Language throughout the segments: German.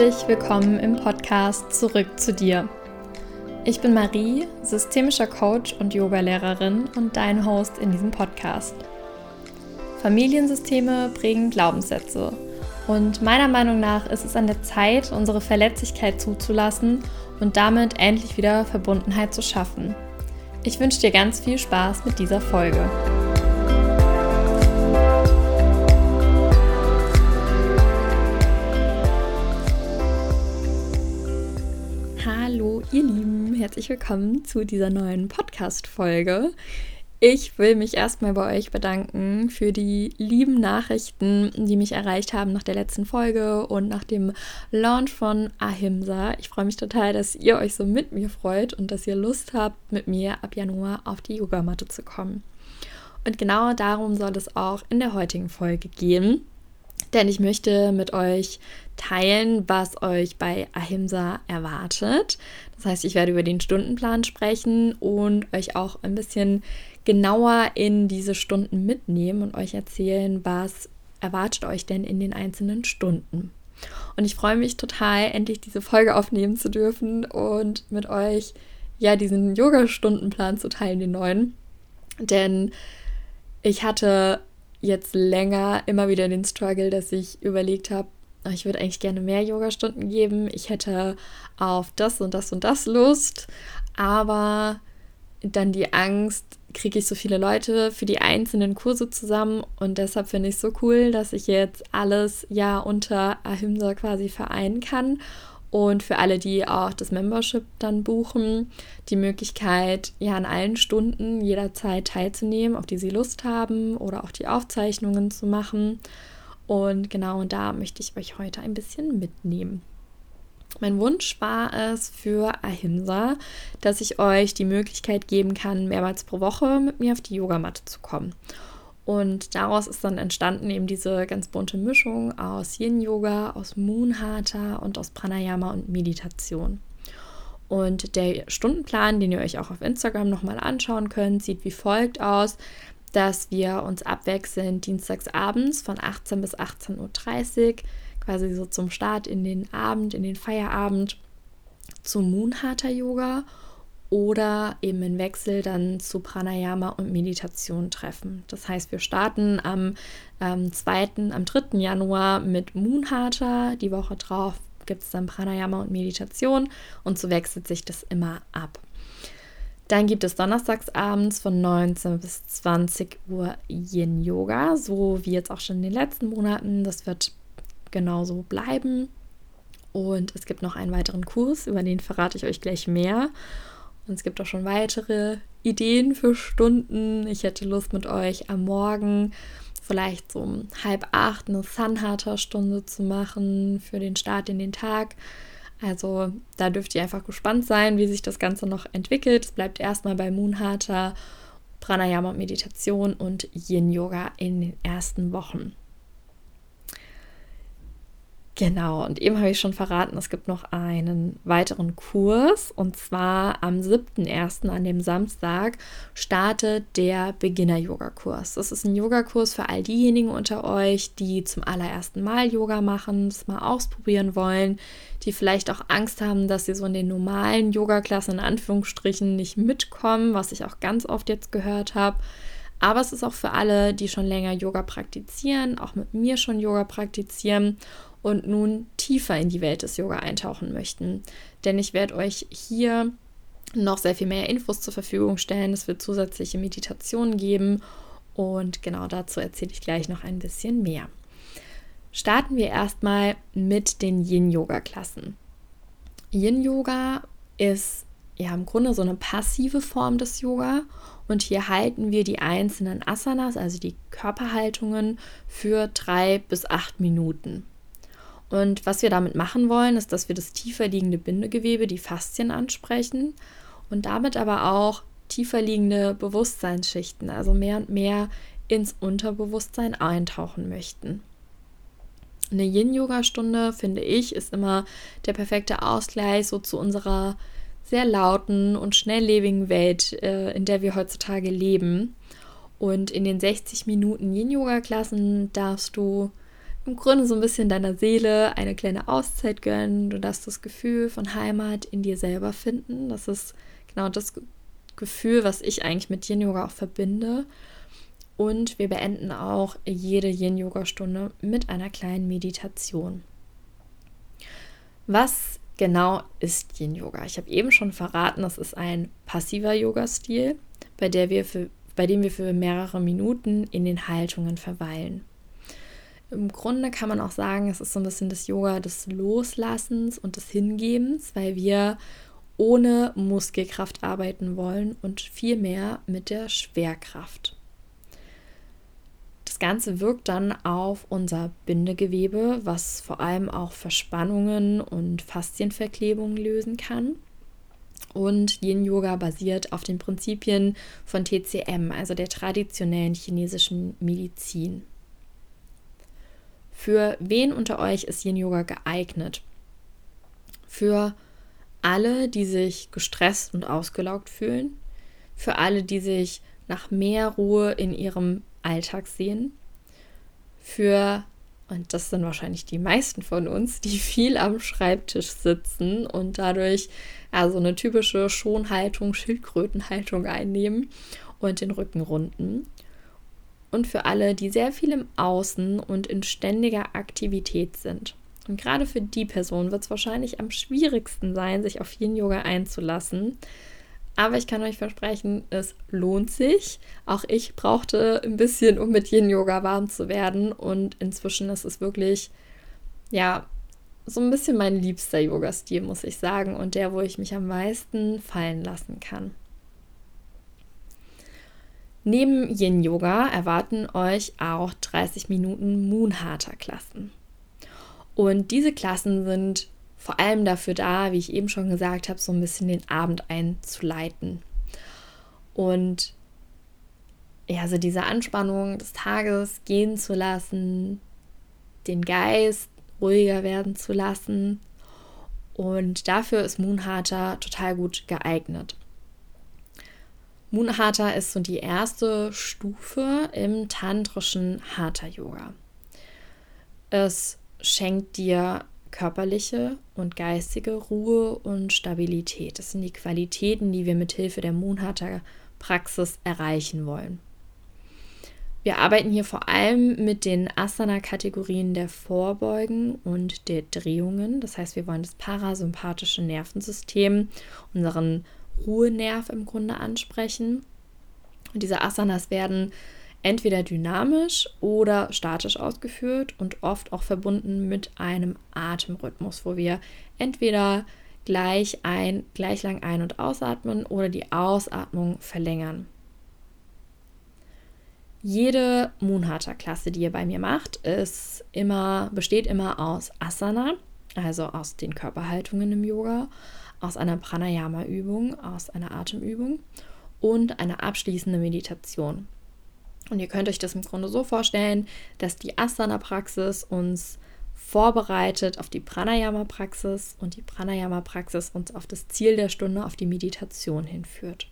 Herzlich willkommen im Podcast Zurück zu dir. Ich bin Marie, systemischer Coach und Yogalehrerin und dein Host in diesem Podcast. Familiensysteme prägen Glaubenssätze und meiner Meinung nach ist es an der Zeit, unsere Verletzlichkeit zuzulassen und damit endlich wieder Verbundenheit zu schaffen. Ich wünsche dir ganz viel Spaß mit dieser Folge. Herzlich willkommen zu dieser neuen Podcast-Folge. Ich will mich erstmal bei euch bedanken für die lieben Nachrichten, die mich erreicht haben nach der letzten Folge und nach dem Launch von Ahimsa. Ich freue mich total, dass ihr euch so mit mir freut und dass ihr Lust habt, mit mir ab Januar auf die Yogamatte zu kommen. Und genau darum soll es auch in der heutigen Folge gehen. Denn ich möchte mit euch teilen, was euch bei Ahimsa erwartet. Das heißt, ich werde über den Stundenplan sprechen und euch auch ein bisschen genauer in diese Stunden mitnehmen und euch erzählen, was erwartet euch denn in den einzelnen Stunden. Und ich freue mich total, endlich diese Folge aufnehmen zu dürfen und mit euch ja diesen Yoga-Stundenplan zu teilen, den neuen. Denn ich hatte jetzt länger immer wieder den Struggle, dass ich überlegt habe, ich würde eigentlich gerne mehr Yoga-Stunden geben. Ich hätte auf das und das und das Lust, aber dann die Angst, kriege ich so viele Leute für die einzelnen Kurse zusammen und deshalb finde ich es so cool, dass ich jetzt alles ja unter Ahimsa quasi vereinen kann und für alle, die auch das Membership dann buchen, die Möglichkeit, ja an allen Stunden jederzeit teilzunehmen, auf die sie Lust haben oder auch die Aufzeichnungen zu machen. Und genau da möchte ich euch heute ein bisschen mitnehmen. Mein Wunsch war es für Ahimsa, dass ich euch die Möglichkeit geben kann, mehrmals pro Woche mit mir auf die Yogamatte zu kommen. Und daraus ist dann entstanden eben diese ganz bunte Mischung aus Yin-Yoga, aus Moon Hatha und aus Pranayama und Meditation. Und der Stundenplan, den ihr euch auch auf Instagram nochmal anschauen könnt, sieht wie folgt aus, dass wir uns abwechselnd dienstags abends von 18 bis 18.30 Uhr, quasi so zum Start in den Abend, in den Feierabend, zum Moon Hatha Yoga oder eben in Wechsel dann zu Pranayama und Meditation treffen. Das heißt, wir starten am ähm, 2., am 3. Januar mit Moon Hatha. Die Woche drauf gibt es dann Pranayama und Meditation und so wechselt sich das immer ab. Dann gibt es donnerstags abends von 19 bis 20 Uhr Yin Yoga, so wie jetzt auch schon in den letzten Monaten. Das wird genauso bleiben. Und es gibt noch einen weiteren Kurs, über den verrate ich euch gleich mehr. Und es gibt auch schon weitere Ideen für Stunden. Ich hätte Lust mit euch am Morgen vielleicht so um halb acht eine Sunharter-Stunde zu machen für den Start in den Tag. Also da dürft ihr einfach gespannt sein, wie sich das Ganze noch entwickelt. Es bleibt erstmal bei Moonharter, Pranayama und Meditation und Yin Yoga in den ersten Wochen. Genau, und eben habe ich schon verraten, es gibt noch einen weiteren Kurs und zwar am 7.1. an dem Samstag startet der Beginner-Yoga-Kurs. Das ist ein Yogakurs für all diejenigen unter euch, die zum allerersten Mal Yoga machen, es mal ausprobieren wollen, die vielleicht auch Angst haben, dass sie so in den normalen Yoga-Klassen in Anführungsstrichen nicht mitkommen, was ich auch ganz oft jetzt gehört habe. Aber es ist auch für alle, die schon länger Yoga praktizieren, auch mit mir schon Yoga praktizieren und nun tiefer in die Welt des Yoga eintauchen möchten. Denn ich werde euch hier noch sehr viel mehr Infos zur Verfügung stellen. Es wird zusätzliche Meditationen geben und genau dazu erzähle ich gleich noch ein bisschen mehr. Starten wir erstmal mit den Yin-Yoga-Klassen. Yin-Yoga ist ja im Grunde so eine passive Form des Yoga und hier halten wir die einzelnen Asanas, also die Körperhaltungen, für drei bis acht Minuten. Und was wir damit machen wollen, ist, dass wir das tiefer liegende Bindegewebe, die Faszien ansprechen und damit aber auch tiefer liegende Bewusstseinsschichten, also mehr und mehr ins Unterbewusstsein eintauchen möchten. Eine Yin-Yoga-Stunde, finde ich, ist immer der perfekte Ausgleich so zu unserer sehr lauten und schnelllebigen Welt, äh, in der wir heutzutage leben. Und in den 60 Minuten Yin-Yoga-Klassen darfst du im Grunde so ein bisschen deiner Seele eine kleine Auszeit gönnen. Du darfst das Gefühl von Heimat in dir selber finden. Das ist genau das Gefühl, was ich eigentlich mit Yin Yoga auch verbinde. Und wir beenden auch jede Yin Yoga Stunde mit einer kleinen Meditation. Was genau ist Yin Yoga? Ich habe eben schon verraten, das ist ein passiver Yoga-Stil, bei, bei dem wir für mehrere Minuten in den Haltungen verweilen. Im Grunde kann man auch sagen, es ist so ein bisschen das Yoga des Loslassens und des Hingebens, weil wir ohne Muskelkraft arbeiten wollen und vielmehr mit der Schwerkraft. Das Ganze wirkt dann auf unser Bindegewebe, was vor allem auch Verspannungen und Faszienverklebungen lösen kann. Und Yin Yoga basiert auf den Prinzipien von TCM, also der traditionellen chinesischen Medizin. Für wen unter euch ist Yin Yoga geeignet? Für alle, die sich gestresst und ausgelaugt fühlen, für alle, die sich nach mehr Ruhe in ihrem Alltag sehen, für, und das sind wahrscheinlich die meisten von uns, die viel am Schreibtisch sitzen und dadurch also eine typische Schonhaltung, Schildkrötenhaltung einnehmen und den Rücken runden und für alle, die sehr viel im Außen und in ständiger Aktivität sind. Und gerade für die Person wird es wahrscheinlich am schwierigsten sein, sich auf Yin Yoga einzulassen. Aber ich kann euch versprechen, es lohnt sich. Auch ich brauchte ein bisschen, um mit Yin Yoga warm zu werden. Und inzwischen ist es wirklich, ja, so ein bisschen mein liebster Yoga-Stil, muss ich sagen. Und der, wo ich mich am meisten fallen lassen kann. Neben Yin Yoga erwarten euch auch 30 Minuten Moon Hatha Klassen. Und diese Klassen sind vor allem dafür da, wie ich eben schon gesagt habe, so ein bisschen den Abend einzuleiten. Und ja, also diese Anspannung des Tages gehen zu lassen, den Geist ruhiger werden zu lassen. Und dafür ist Moon Hatha total gut geeignet. Moon Hatha ist so die erste Stufe im tantrischen Hatha Yoga. Es schenkt dir körperliche und geistige Ruhe und Stabilität. Das sind die Qualitäten, die wir mit Hilfe der Moon Hatha Praxis erreichen wollen. Wir arbeiten hier vor allem mit den Asana-Kategorien der Vorbeugen und der Drehungen. Das heißt, wir wollen das parasympathische Nervensystem, unseren Ruhenerv im Grunde ansprechen. Und diese Asanas werden entweder dynamisch oder statisch ausgeführt und oft auch verbunden mit einem Atemrhythmus, wo wir entweder gleich ein, gleich lang ein- und ausatmen oder die Ausatmung verlängern. Jede Moonhatha-Klasse, die ihr bei mir macht, ist immer, besteht immer aus Asana, also aus den Körperhaltungen im Yoga, aus einer Pranayama-Übung, aus einer Atemübung und einer abschließenden Meditation. Und ihr könnt euch das im Grunde so vorstellen, dass die Asana-Praxis uns vorbereitet auf die Pranayama-Praxis und die Pranayama-Praxis uns auf das Ziel der Stunde, auf die Meditation hinführt.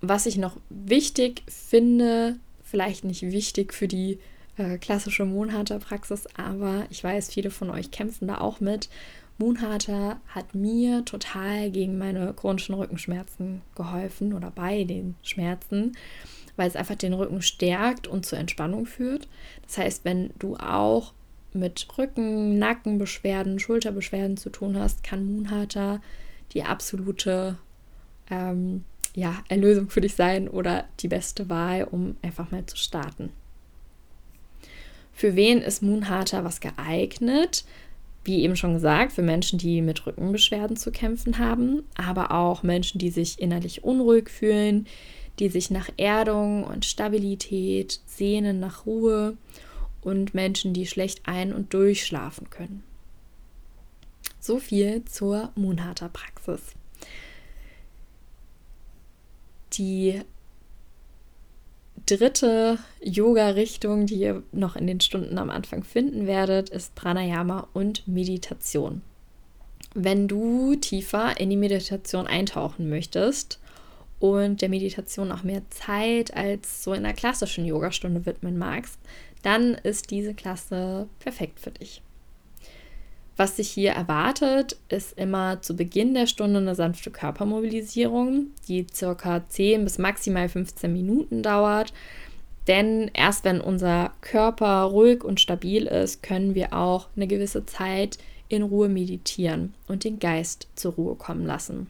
Was ich noch wichtig finde, vielleicht nicht wichtig für die äh, klassische Monate-Praxis, aber ich weiß, viele von euch kämpfen da auch mit, Moonharter hat mir total gegen meine chronischen Rückenschmerzen geholfen oder bei den Schmerzen, weil es einfach den Rücken stärkt und zur Entspannung führt. Das heißt, wenn du auch mit Rücken, Nackenbeschwerden, Schulterbeschwerden zu tun hast, kann Moonharter die absolute ähm, ja, Erlösung für dich sein oder die beste Wahl, um einfach mal zu starten. Für wen ist Moonharter was geeignet? Wie eben schon gesagt, für Menschen, die mit Rückenbeschwerden zu kämpfen haben, aber auch Menschen, die sich innerlich unruhig fühlen, die sich nach Erdung und Stabilität sehnen, nach Ruhe und Menschen, die schlecht ein- und durchschlafen können. So viel zur Moonharter-Praxis. Die dritte Yoga-Richtung, die ihr noch in den Stunden am Anfang finden werdet, ist Pranayama und Meditation. Wenn du tiefer in die Meditation eintauchen möchtest und der Meditation auch mehr Zeit als so in einer klassischen Yogastunde widmen magst, dann ist diese Klasse perfekt für dich. Was sich hier erwartet, ist immer zu Beginn der Stunde eine sanfte Körpermobilisierung, die circa 10 bis maximal 15 Minuten dauert. Denn erst wenn unser Körper ruhig und stabil ist, können wir auch eine gewisse Zeit in Ruhe meditieren und den Geist zur Ruhe kommen lassen.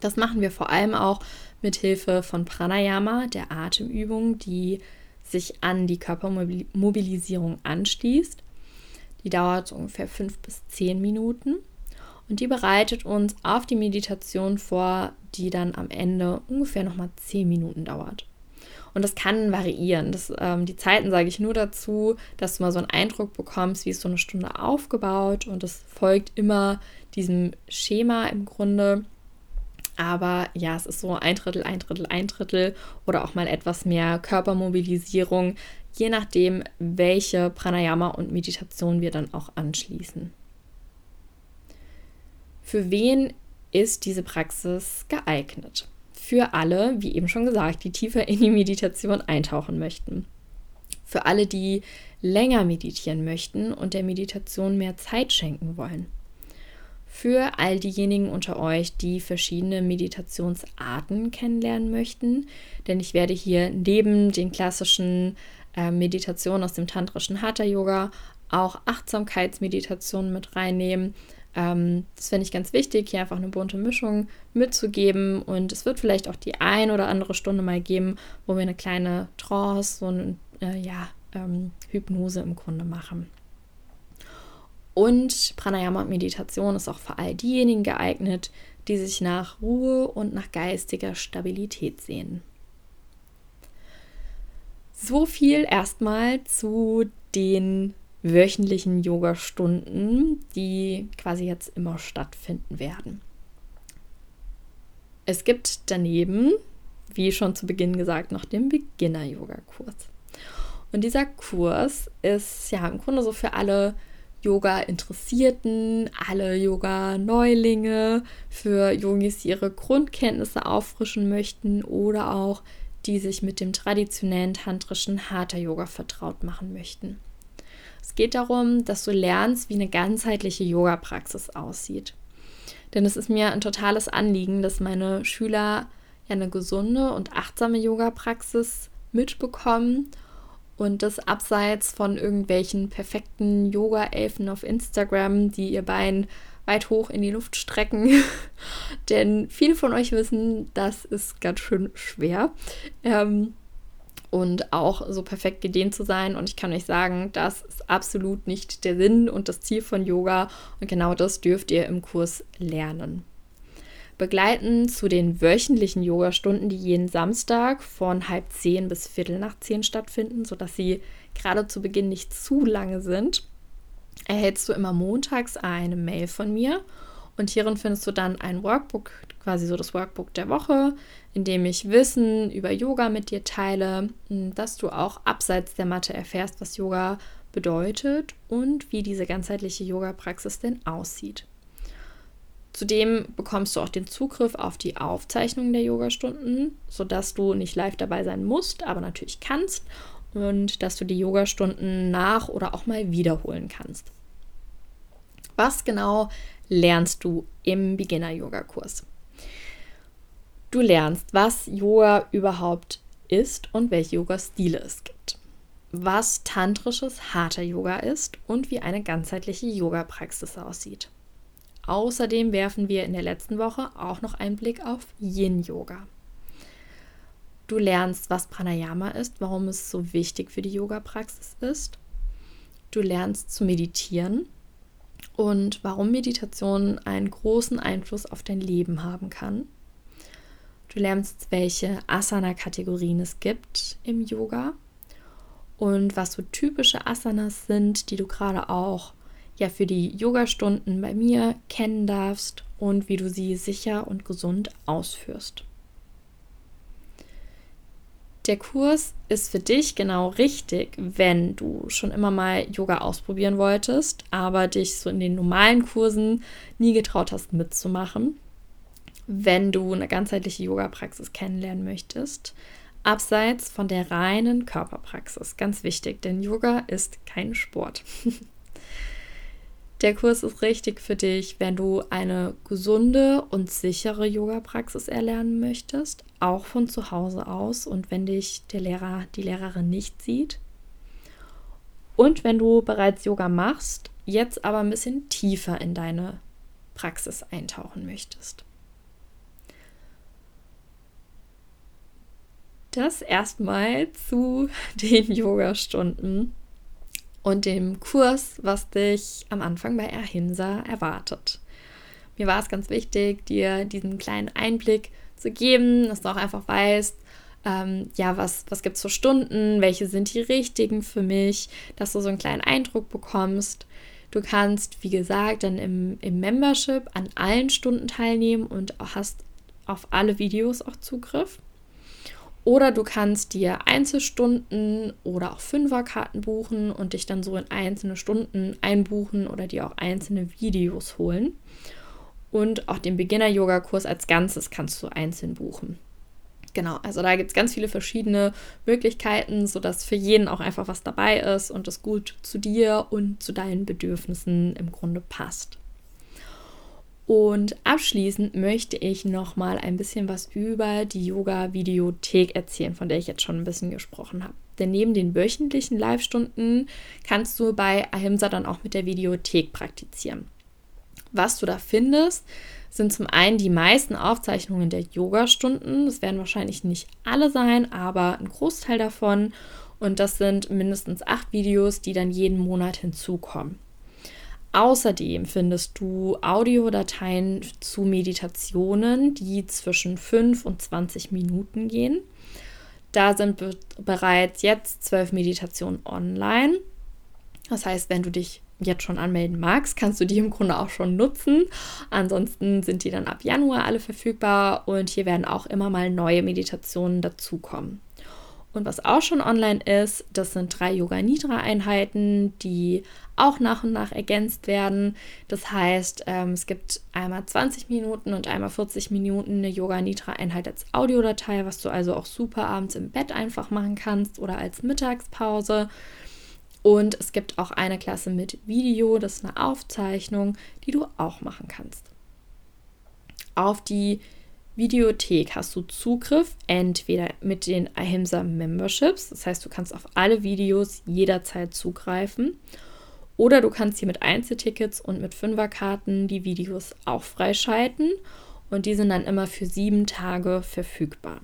Das machen wir vor allem auch mit Hilfe von Pranayama, der Atemübung, die sich an die Körpermobilisierung anschließt. Die dauert so ungefähr fünf bis zehn Minuten und die bereitet uns auf die Meditation vor, die dann am Ende ungefähr nochmal zehn Minuten dauert. Und das kann variieren. Das, ähm, die Zeiten sage ich nur dazu, dass du mal so einen Eindruck bekommst, wie ist so eine Stunde aufgebaut und es folgt immer diesem Schema im Grunde. Aber ja, es ist so ein Drittel, ein Drittel, ein Drittel oder auch mal etwas mehr Körpermobilisierung, je nachdem, welche Pranayama und Meditation wir dann auch anschließen. Für wen ist diese Praxis geeignet? Für alle, wie eben schon gesagt, die tiefer in die Meditation eintauchen möchten. Für alle, die länger meditieren möchten und der Meditation mehr Zeit schenken wollen für all diejenigen unter euch, die verschiedene Meditationsarten kennenlernen möchten. Denn ich werde hier neben den klassischen äh, Meditationen aus dem tantrischen Hatha Yoga auch Achtsamkeitsmeditationen mit reinnehmen. Ähm, das finde ich ganz wichtig, hier einfach eine bunte Mischung mitzugeben. Und es wird vielleicht auch die ein oder andere Stunde mal geben, wo wir eine kleine Trance, so eine äh, ja, ähm, Hypnose im Grunde machen. Und Pranayama und Meditation ist auch für all diejenigen geeignet, die sich nach Ruhe und nach geistiger Stabilität sehen. So viel erstmal zu den wöchentlichen Yoga-Stunden, die quasi jetzt immer stattfinden werden. Es gibt daneben, wie schon zu Beginn gesagt, noch den Beginner-Yoga-Kurs. Und dieser Kurs ist ja im Grunde so für alle Yoga-Interessierten, alle Yoga-Neulinge, für Yogis, die ihre Grundkenntnisse auffrischen möchten oder auch die sich mit dem traditionellen tantrischen Hatha-Yoga vertraut machen möchten. Es geht darum, dass du lernst, wie eine ganzheitliche Yoga-Praxis aussieht. Denn es ist mir ein totales Anliegen, dass meine Schüler eine gesunde und achtsame Yoga-Praxis mitbekommen und das abseits von irgendwelchen perfekten Yoga-Elfen auf Instagram, die ihr Bein weit hoch in die Luft strecken. Denn viele von euch wissen, das ist ganz schön schwer. Ähm, und auch so perfekt gedehnt zu sein. Und ich kann euch sagen, das ist absolut nicht der Sinn und das Ziel von Yoga. Und genau das dürft ihr im Kurs lernen begleiten zu den wöchentlichen Yogastunden, die jeden Samstag von halb zehn bis viertel nach zehn stattfinden, sodass sie gerade zu Beginn nicht zu lange sind, erhältst du immer montags eine Mail von mir. Und hierin findest du dann ein Workbook, quasi so das Workbook der Woche, in dem ich Wissen über Yoga mit dir teile, dass du auch abseits der Matte erfährst, was Yoga bedeutet und wie diese ganzheitliche Yoga-Praxis denn aussieht. Zudem bekommst du auch den Zugriff auf die Aufzeichnung der Yogastunden, sodass du nicht live dabei sein musst, aber natürlich kannst und dass du die Yogastunden nach oder auch mal wiederholen kannst. Was genau lernst du im Beginner-Yoga-Kurs? Du lernst, was Yoga überhaupt ist und welche Yoga-Stile es gibt. Was tantrisches harter Yoga ist und wie eine ganzheitliche Yoga-Praxis aussieht. Außerdem werfen wir in der letzten Woche auch noch einen Blick auf Yin-Yoga. Du lernst, was Pranayama ist, warum es so wichtig für die Yoga-Praxis ist. Du lernst zu meditieren und warum Meditation einen großen Einfluss auf dein Leben haben kann. Du lernst, welche Asana-Kategorien es gibt im Yoga und was so typische Asanas sind, die du gerade auch ja für die Yogastunden bei mir kennen darfst und wie du sie sicher und gesund ausführst. Der Kurs ist für dich genau richtig, wenn du schon immer mal Yoga ausprobieren wolltest, aber dich so in den normalen Kursen nie getraut hast mitzumachen. wenn du eine ganzheitliche Yoga-Praxis kennenlernen möchtest, abseits von der reinen Körperpraxis. Ganz wichtig, denn Yoga ist kein Sport. Der Kurs ist richtig für dich, wenn du eine gesunde und sichere Yoga-Praxis erlernen möchtest, auch von zu Hause aus und wenn dich der Lehrer, die Lehrerin nicht sieht. Und wenn du bereits Yoga machst, jetzt aber ein bisschen tiefer in deine Praxis eintauchen möchtest. Das erstmal zu den Yoga-Stunden und dem Kurs, was dich am Anfang bei Ahimsa erwartet. Mir war es ganz wichtig, dir diesen kleinen Einblick zu geben, dass du auch einfach weißt, ähm, ja, was, was gibt es für Stunden, welche sind die richtigen für mich, dass du so einen kleinen Eindruck bekommst. Du kannst, wie gesagt, dann im, im Membership an allen Stunden teilnehmen und hast auf alle Videos auch Zugriff. Oder du kannst dir Einzelstunden oder auch Fünferkarten buchen und dich dann so in einzelne Stunden einbuchen oder dir auch einzelne Videos holen. Und auch den Beginner-Yoga-Kurs als Ganzes kannst du einzeln buchen. Genau, also da gibt es ganz viele verschiedene Möglichkeiten, sodass für jeden auch einfach was dabei ist und es gut zu dir und zu deinen Bedürfnissen im Grunde passt. Und abschließend möchte ich noch mal ein bisschen was über die Yoga-Videothek erzählen, von der ich jetzt schon ein bisschen gesprochen habe. Denn neben den wöchentlichen Live-Stunden kannst du bei Ahimsa dann auch mit der Videothek praktizieren. Was du da findest, sind zum einen die meisten Aufzeichnungen der Yoga-Stunden. Das werden wahrscheinlich nicht alle sein, aber ein Großteil davon. Und das sind mindestens acht Videos, die dann jeden Monat hinzukommen. Außerdem findest du Audiodateien zu Meditationen, die zwischen 5 und 20 Minuten gehen. Da sind be bereits jetzt zwölf Meditationen online. Das heißt, wenn du dich jetzt schon anmelden magst, kannst du die im Grunde auch schon nutzen. Ansonsten sind die dann ab Januar alle verfügbar und hier werden auch immer mal neue Meditationen dazukommen. Und was auch schon online ist, das sind drei Yoga Nidra Einheiten, die auch nach und nach ergänzt werden. Das heißt, ähm, es gibt einmal 20 Minuten und einmal 40 Minuten eine Yoga Nidra Einheit als Audiodatei, was du also auch super abends im Bett einfach machen kannst oder als Mittagspause. Und es gibt auch eine Klasse mit Video, das ist eine Aufzeichnung, die du auch machen kannst. Auf die Videothek hast du Zugriff entweder mit den Ahimsa Memberships, das heißt, du kannst auf alle Videos jederzeit zugreifen, oder du kannst hier mit Einzeltickets und mit Fünferkarten die Videos auch freischalten und die sind dann immer für sieben Tage verfügbar.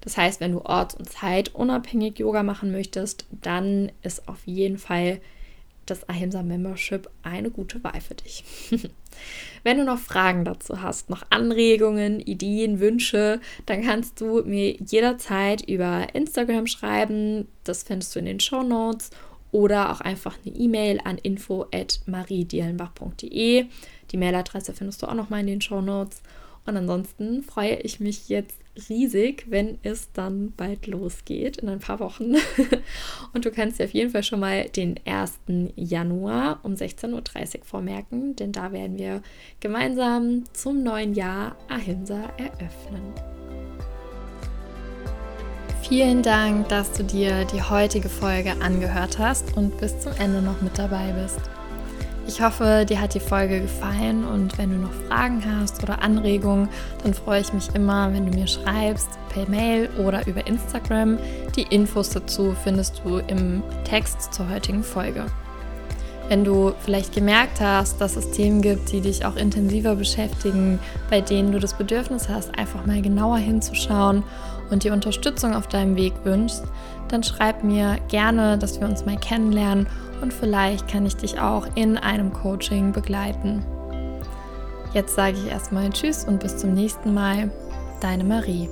Das heißt, wenn du orts- und zeitunabhängig Yoga machen möchtest, dann ist auf jeden Fall das Ahimsa Membership eine gute Wahl für dich. Wenn du noch Fragen dazu hast, noch Anregungen, Ideen, Wünsche, dann kannst du mir jederzeit über Instagram schreiben. Das findest du in den Show Notes oder auch einfach eine E-Mail an info@mariedielenbach.de. Die Mailadresse findest du auch noch mal in den Show Notes. Und ansonsten freue ich mich jetzt riesig, wenn es dann bald losgeht, in ein paar Wochen. Und du kannst dir auf jeden Fall schon mal den 1. Januar um 16.30 Uhr vormerken, denn da werden wir gemeinsam zum neuen Jahr Ahimsa eröffnen. Vielen Dank, dass du dir die heutige Folge angehört hast und bis zum Ende noch mit dabei bist. Ich hoffe, dir hat die Folge gefallen und wenn du noch Fragen hast oder Anregungen, dann freue ich mich immer, wenn du mir schreibst, per Mail oder über Instagram. Die Infos dazu findest du im Text zur heutigen Folge. Wenn du vielleicht gemerkt hast, dass es Themen gibt, die dich auch intensiver beschäftigen, bei denen du das Bedürfnis hast, einfach mal genauer hinzuschauen und die Unterstützung auf deinem Weg wünschst, dann schreib mir gerne, dass wir uns mal kennenlernen und vielleicht kann ich dich auch in einem Coaching begleiten. Jetzt sage ich erstmal Tschüss und bis zum nächsten Mal. Deine Marie.